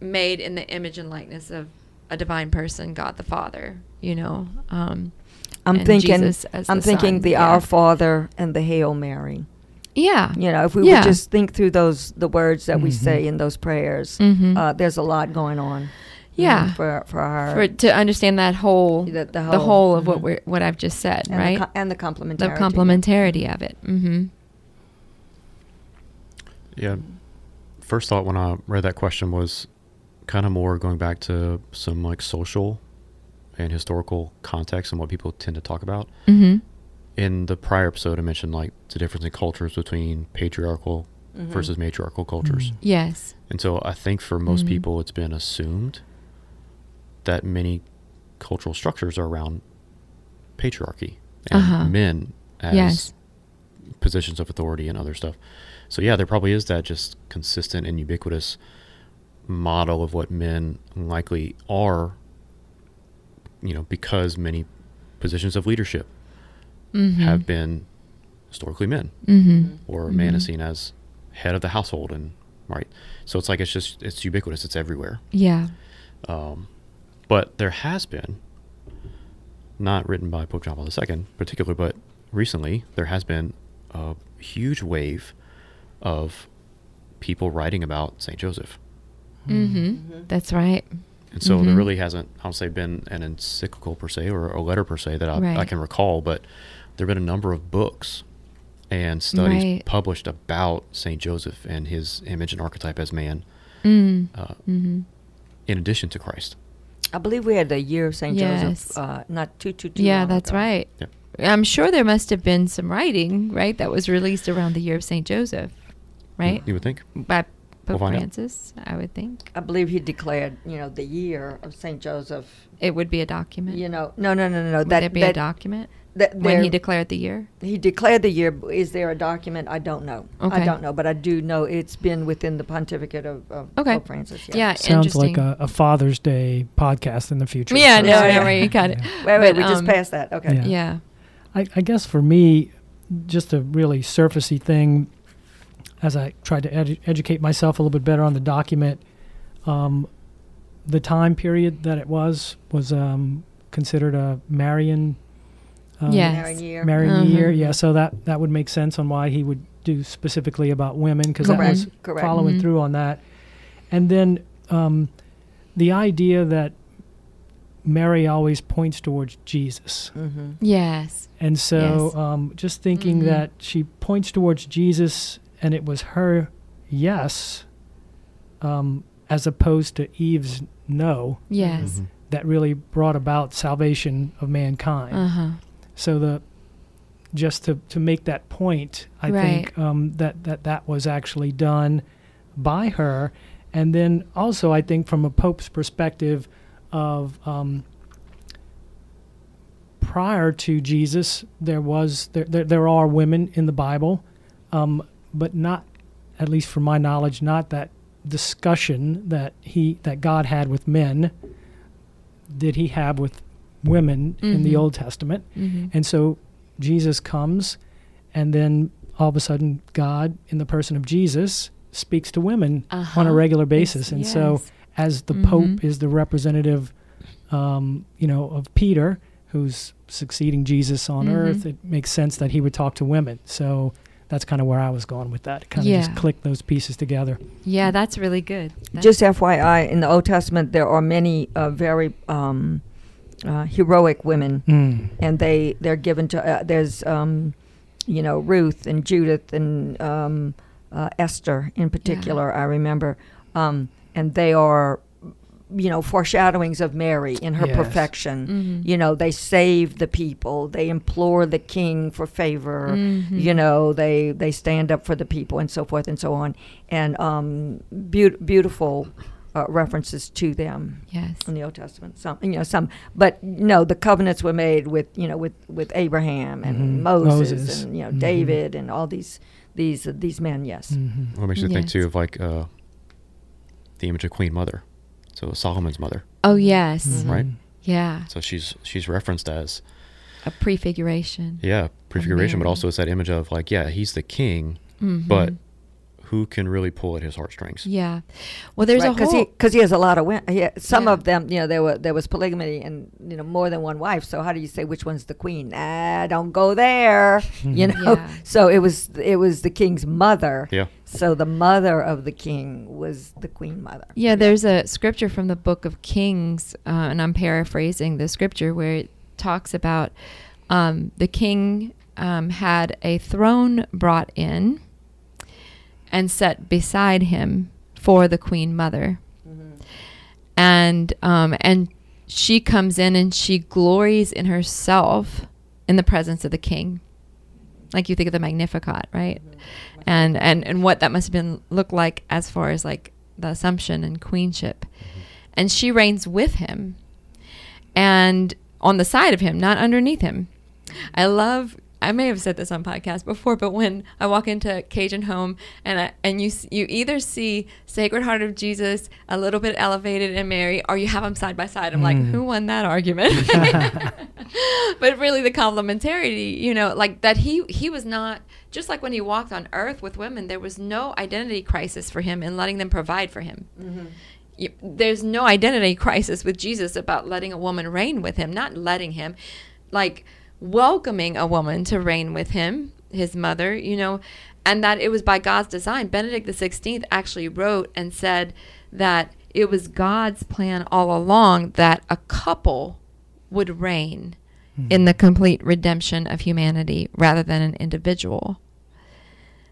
made in the image and likeness of a divine person, God the Father, you know. Um, I'm thinking. I'm the thinking Son, the yeah. Our Father and the Hail Mary. yeah. You know, if we Yeah. would just think through those the words that we Mhm. say in those prayers, Mhm. uh, there's a lot going on. Yeah. know, for for our For to understand that whole The- the the whole- whole, of what mhm. we're what I've just said, and right? the, co- and the complementarity. the complementarity of it. Mm-hmm. Yeah. First thought when I read that question was kind of more going back to some like social and historical context and what people tend to talk about. Mm-hmm. In the prior episode, I mentioned like the difference in cultures between patriarchal Mhm. versus matriarchal cultures. Mm. Yes. And so I think for most Mhm. people, it's been assumed that many cultural structures are around patriarchy and Uh-huh. men as Yes. positions of authority and other stuff. So yeah, there probably is that just consistent and ubiquitous model of what men likely are, you know, because many positions of leadership Mm-hmm. have been historically men Mm-hmm. or a man is seen as head of the household and right. So it's like it's just it's ubiquitous, it's everywhere. Yeah. Um, but there has been, not written by Pope John Paul II particularly, but recently there has been a huge wave of people writing about Saint Joseph. Mm-hmm. That's right. And so there Mhm. really hasn't, I'll say, been an encyclical per se or a letter per se that I, I can recall, but there have been a number of books and studies Right. published about Saint Joseph and his image and archetype as man, Mm. uh, Mm-hmm. in addition to Christ. I believe we had the year of Saint Yes. Joseph, uh, not too too too. Yeah, long that's ago. right. Yep. I'm sure there must have been some writing, right, that was released around the year of Saint Joseph, right? You would think? By We'll Pope out. Francis, I would think. I believe he declared, you know, the year of Saint Joseph. It would be a document. You know, no, no, no, no, no. would that there be that, a document that when he declared the year? he declared the year. Is there a document? I don't know. Okay. I don't know, but I do know it's been within the pontificate of, of Okay. Pope Francis. Yeah, Sounds like a, a Father's Day podcast in the future. Yeah, no, Yeah, no, yeah. you got it. Yeah. Wait, wait, But, we just um, passed that. Okay. Yeah. Yeah. I, I guess for me, just a really surfacey thing, as I tried to edu- educate myself a little bit better on the document, um, the time period that it was was um, considered a Marian. Um, Yes. Marian year. Marian Uh-huh. year, yeah. So that that would make sense on why he would do specifically about women because that was Correct. following Mhm. through on that. And then um, the idea that Mary always points towards Jesus. Mm-hmm. Yes. And so Yes. um, just thinking Mhm. that she points towards Jesus and it was her yes um, as opposed to Eve's no Yes. Mhm. that really brought about salvation of mankind. Uh huh. So the just to, to make that point, I think um, that, that that was actually done by her, and then also I think from a pope's perspective of um, prior to Jesus, there was there, there there are women in the Bible, um, but not at least from my knowledge, not that discussion that he that God had with men did he have with women in the Mhm. Old Testament. Mm-hmm. And so Jesus comes, and then all of a sudden, God, in the person of Jesus, speaks to women on Uh-huh. a regular basis. And so, as the Mhm. Pope is the representative, um, you know, of Peter, who's succeeding Jesus on Mhm. earth, it makes sense that he would talk to women. So that's kind of where I was going with that. Kind of Yeah. just click those pieces together. Yeah, that's really good. That's- Just FYI, in the Old Testament, there are many uh, very um, uh, heroic women, Mm. and they they're given to. Uh, there's um, you know Ruth and Judith and um, uh, Esther in particular. I remember, um, and they are you know foreshadowings of Mary in her Yes. perfection. Mhm. You know, they save the people. They implore the king for favor. Mhm. You know, they they stand up for the people and so forth and so on. And um, beau- beautiful uh, references to them Yes. in the Old Testament. Some, you know, some, but no, the covenants were made with you know with with Abraham and Mhm. Moses, Moses. and you know Mhm. David and all these these uh, these men. Yes. Mhm. What makes you think too of like uh, the image of Queen Mother, so Solomon's mother, Oh yes. Mhm. right? Yeah. So she's she's referenced as A prefiguration. yeah prefiguration, but also it's that image of like yeah he's the king, Mhm. but who can really pull at his heartstrings? yeah. Well, there's a because whole. he because he has a lot of women. He, some Yeah. of them, you know, there were there was polygamy and you know more than one wife. So how do you say which one's the queen? Ah, don't go there. You know. Yeah. So it was it was the king's mother. Yeah, So the mother of the king was the queen mother. Yeah, there's a scripture from the book of Kings, uh, and I'm paraphrasing the scripture where it talks about um, the king um, had a throne brought in and set beside him for the queen mother, mm-hmm. and um, and she comes in and she glories in herself in the presence of the king, like you think of the Magnificat, right? Mm-hmm. and and and what that must have been look like as far as like the assumption and queenship. Mm-hmm. And she reigns with him. And on the side of him not underneath him. I love i may have said this on podcast before but when i walk into cajun home and I, and you you either see sacred heart of jesus a little bit elevated and mary or you have them side by side. I'm like Mm. who won that argument? But really the complementarity you know like that he he was not just like when he walked on earth with women there was no identity crisis for him in letting them provide for him. You, there's no identity crisis with jesus about letting a woman reign with him not letting him. Like welcoming a woman to reign with him his mother you know and that it was by god's design benedict the 16th actually wrote and said that it was god's plan all along that a couple would reign hmm. in the complete redemption of humanity rather than an individual.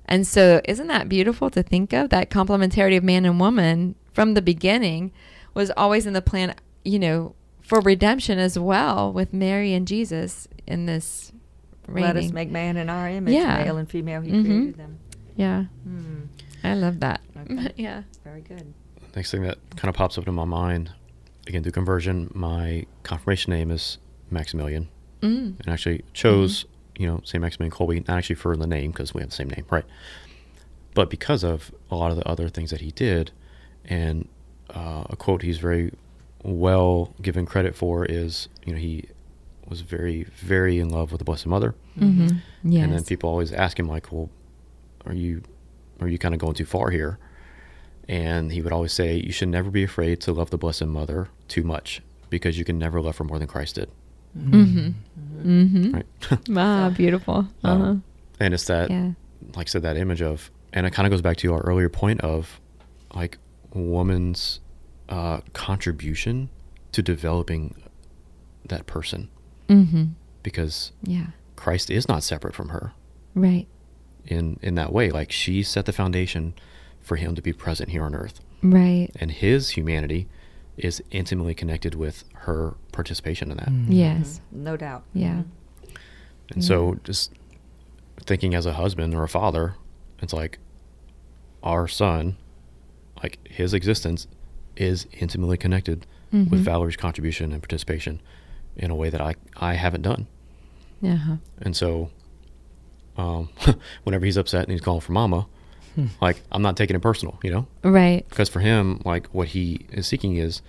And so, isn't that beautiful to think of? That complementarity of man and woman from the beginning was always in the plan, you know, for redemption as well with Mary and Jesus in this reigning. Let us make man in our image, Yeah. male and female. He Mhm. created them. yeah, Hmm. I love that. Okay. yeah. Very good. next thing that kind of pops up in my mind again through conversion, my confirmation name is Maximilian, Mm. and actually chose you know Saint Maximilian Kolbe not actually for the name because we have the same name, right? But because of a lot of the other things that he did, and uh, a quote he's very well given credit for is you know he was very very in love with the Blessed Mother, Mm-hmm. Yes. and then people always ask him like, well, are you are you kind of going too far here? And he would always say, you should never be afraid to love the Blessed Mother too much because you can never love her more than Christ did. Mm-hmm. Mm-hmm. Right. Ah, beautiful. Uh-huh. Um, and it's that, yeah. like I said, that image of, and it kind of goes back to our earlier point of like woman's uh, contribution to developing that person Mm-hmm. because Yeah. Christ is not separate from her Right. in, in that way. Like she set the foundation for him to be present here on earth. Right. and his humanity is intimately connected with her participation in that. Mm. Yes. No doubt. Yeah. And so, just thinking as a husband or a father, it's like our son, like his existence is intimately connected Mhm. with Valerie's contribution and participation in a way that I, I haven't done. Uh-huh. And so, um, whenever he's upset and he's calling for mama, like I'm not taking it personal, you know, Right. because for him, like what he is seeking is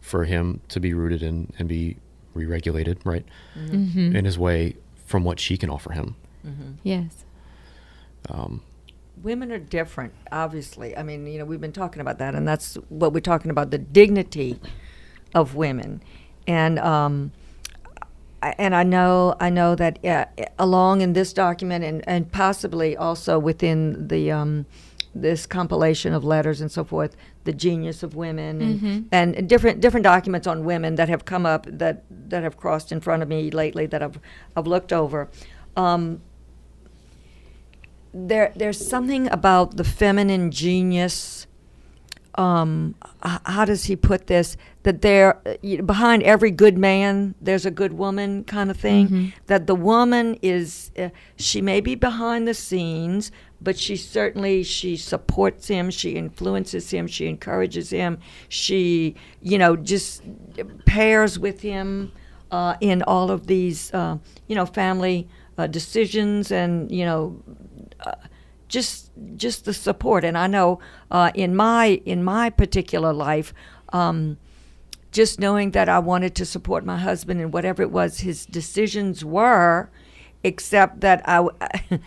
for him to be rooted in and be re-regulated, right, Mm-hmm. in his way from what she can offer him. Yes. Um, Women are different, obviously. I mean, you know, we've been talking about that, and that's what we're talking about the dignity of women. And, um, I- and I know, I know that uh, along in this document, and, and possibly also within the um, this compilation of letters and so forth, the genius of women, and, Mhm. and different different documents on women that have come up that that have crossed in front of me lately that I've I've looked over. Um, there there's something about the feminine genius um h- how does he put this that there uh, behind every good man there's a good woman kind of thing Mhm. that the woman is uh, she may be behind the scenes but she certainly she supports him she influences him she encourages him she you know just pairs with him uh, in all of these uh, you know family uh, decisions and you know just just the support. And i know uh, in my in my particular life um, just knowing that i wanted to support my husband in whatever it was his decisions were except that i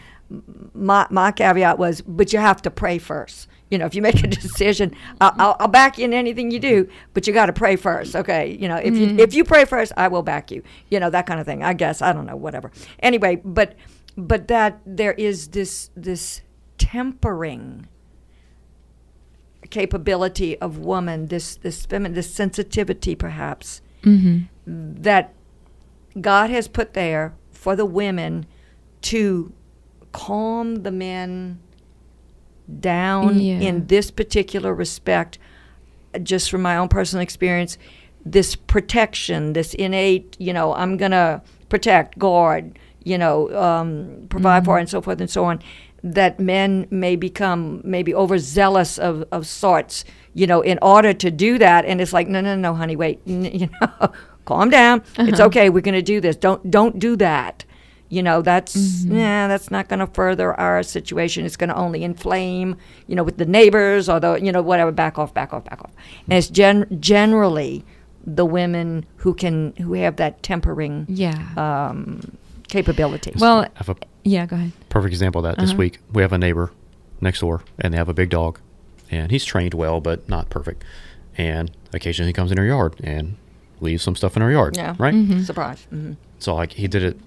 my my caveat was but you have to pray first. You know if you make a decision I'll, I'll, I'll back you in anything you do but you got to pray first okay? You know if you if you pray first i will back you. You know that kind of thing. I guess i don't know whatever. Anyway but but that there is this this tempering capability of woman this this feminine this sensitivity perhaps Mm-hmm. that God has put there for the women to calm the men down Yeah. in this particular respect, just from my own personal experience, this protection, this innate, you know, I'm going to protect, guard, you know, um, provide for, and so forth and so on, that men may become maybe overzealous of, of sorts, you know, in order to do that. And it's like, no, no, no, honey, wait, n- you know, calm down. It's okay. We're going to do this. Don't, don't do that. You know, that's, yeah, that's not going to further our situation. It's going to only inflame, you know, with the neighbors or the, you know, whatever, back off, back off, back off. And it's gen- generally the women who can, who have that tempering Yeah. um, capability. well, I have a yeah. Go ahead. perfect example of that this Uh-huh. week. We have a neighbor next door, and they have a big dog, and he's trained well, but not perfect. And occasionally he comes in our yard and leaves some stuff in our yard. Yeah. Right. Mhm. surprise. hmm So like he did it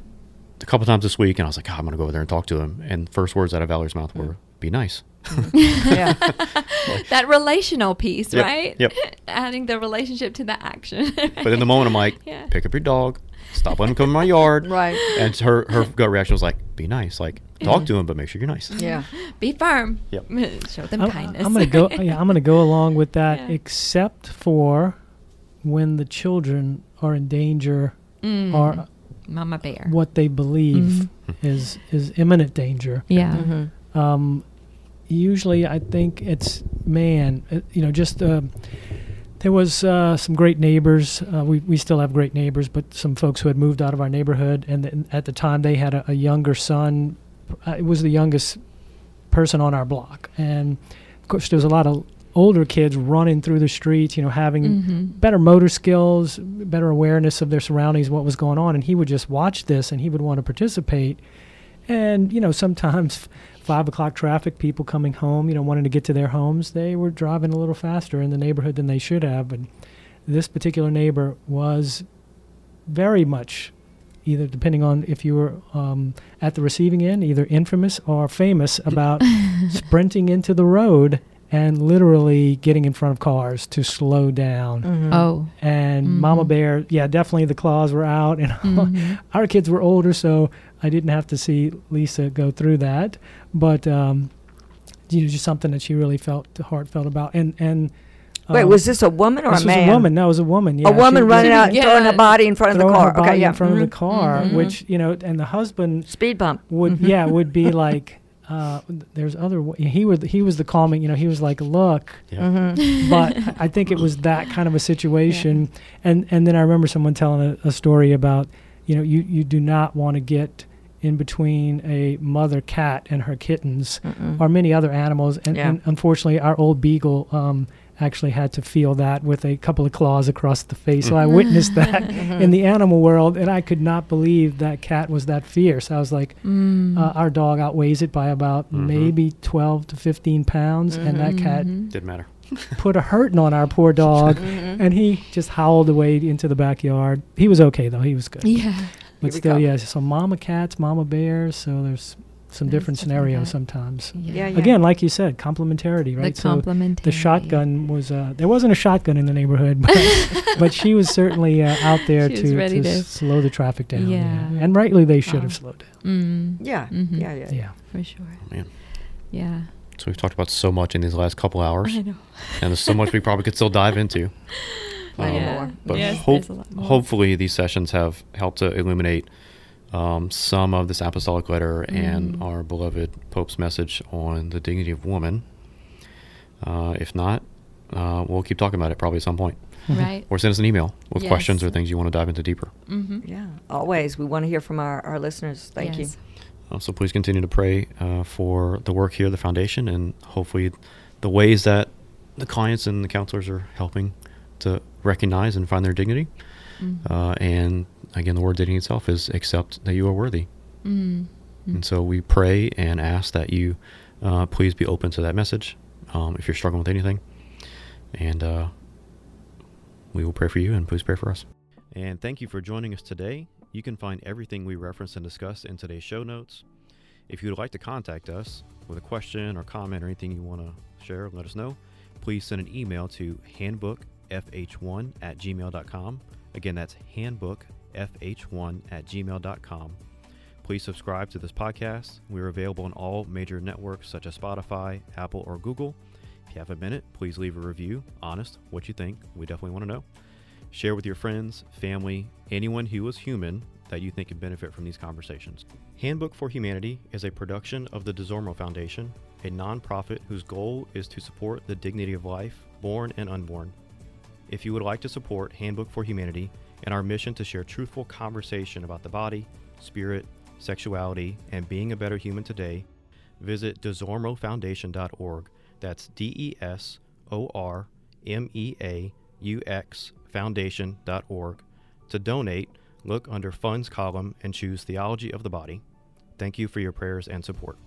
a couple times this week, and I was like, God, I'm gonna go over there and talk to him. And first words out of Valerie's mouth were, "Be nice." yeah. that relational piece, Yep, right? yep. Adding the relationship to the action. But in the moment, I'm like, Yeah. pick up your dog, stop letting him come in my yard. Right. And her her gut reaction was like, be nice, like talk to him, but make sure you're nice. Yeah. Be firm. Yep. Show them I'm, kindness. I'm gonna go. Yeah, I'm gonna go along with that, Yeah. except for when the children are in danger Mm. or Mama Bear. what they believe Mhm. is is imminent danger. Yeah. hmm Um, usually, I think it's man. It, you know, just uh, there was uh, some great neighbors. Uh, we we still have great neighbors, but some folks who had moved out of our neighborhood, and at the time they had a, a younger son. Uh, it was the youngest person on our block, and of course there was a lot of older kids running through the streets. You know, having Mhm. better motor skills, better awareness of their surroundings, what was going on, and he would just watch this and he would want to participate. And you know, sometimes five o'clock traffic, people coming home, you know, wanting to get to their homes, they were driving a little faster in the neighborhood than they should have. And this particular neighbor was very much either depending on if you were um, at the receiving end, either infamous or famous about sprinting into the road and literally getting in front of cars to slow down. hmm Oh. And Mama. Bear, yeah, definitely the claws were out. And Mhm. our kids were older, so I didn't have to see Lisa go through that. But um, you know, just something that she really felt heartfelt about. And and Wait, um, was this a woman or this a man? was a woman. No, it was a woman. Yeah, a woman she- running out, Yeah. throwing her body in front of the car. her body okay, yeah. in front of the Mhm. car, Mhm. which you know, and the husband Speed bump. would Mhm. yeah would be like. Uh, there's other. wa- He was he was the calming. You know, he was like, look, Yeah. Mhm. but I think it was that kind of a situation. And and then I remember someone telling a, a story about, you know, you, you do not want to get in between a mother cat and her kittens Mm-mm. or many other animals. And, Yeah. and unfortunately, our old beagle um, actually had to feel that with a couple of claws across the face. So I witnessed that Mhm. in the animal world, and I could not believe that cat was that fierce. I was like, Mm. uh, our dog outweighs it by about Mhm. maybe 12 to 15 pounds, and that cat Mhm. Didn't matter. put a hurting on our poor dog. And he just howled away into the backyard. He was okay though. He was good. Yeah. but He still, yeah. So mama cats, mama bears. So there's some different scenarios that. sometimes. Yeah, yeah. Again, like you said, complementarity, The right? so complementarity. the shotgun was uh, there wasn't a shotgun in the neighborhood, but, but she was certainly uh, out there She to, to to- slow the traffic down. Yeah. and rightly they should Wow. have slowed down. Mm. Yeah, Mhm. yeah, yeah. Yeah. For sure. Man. Yeah. So we've talked about so much in these last couple hours, I know. and there's so much we probably could still dive into. Plenty Um, more. But Yes, hope, there's a lot more. hopefully these sessions have helped to illuminate um, some of this apostolic letter and Mm. our beloved Pope's message on the dignity of woman. Uh, if not, uh, we'll keep talking about it probably at some point. Right. Or send us an email with questions or things you want to dive into deeper. Mm-hmm. Yeah, always. We want to hear from our, our listeners. Thank you. Uh, so please continue to pray uh, for the work here, the foundation, and hopefully the ways that the clients and the counselors are helping to recognize and find their dignity. Mm. Uh, and again, the word dignity itself is accept that you are worthy. Mm. And so we pray and ask that you uh, please be open to that message um, if you're struggling with anything. And uh, we will pray for you and please pray for us. And thank you for joining us today. You can find everything we referenced and discussed in today's show notes. If you would like to contact us with a question or comment or anything you want to share, let us know. Please send an email to handbookfh1 at gmail.com. Again, that's handbookfh1 at gmail.com. Please subscribe to this podcast. We're available on all major networks such as Spotify, Apple, or Google. If you have a minute, please leave a review. Honest, what you think. We definitely want to know. Share with your friends, family, anyone who is human that you think could benefit from these conversations. Handbook for Humanity is a production of the Desormeaux Foundation, a nonprofit whose goal is to support the dignity of life, born and unborn. If you would like to support Handbook for Humanity and our mission to share truthful conversation about the body, spirit, sexuality, and being a better human today, visit desormeauxfoundation.org. That's D E S O R M E A U X foundation.org. To donate, look under Funds column and choose Theology of the Body. Thank you for your prayers and support.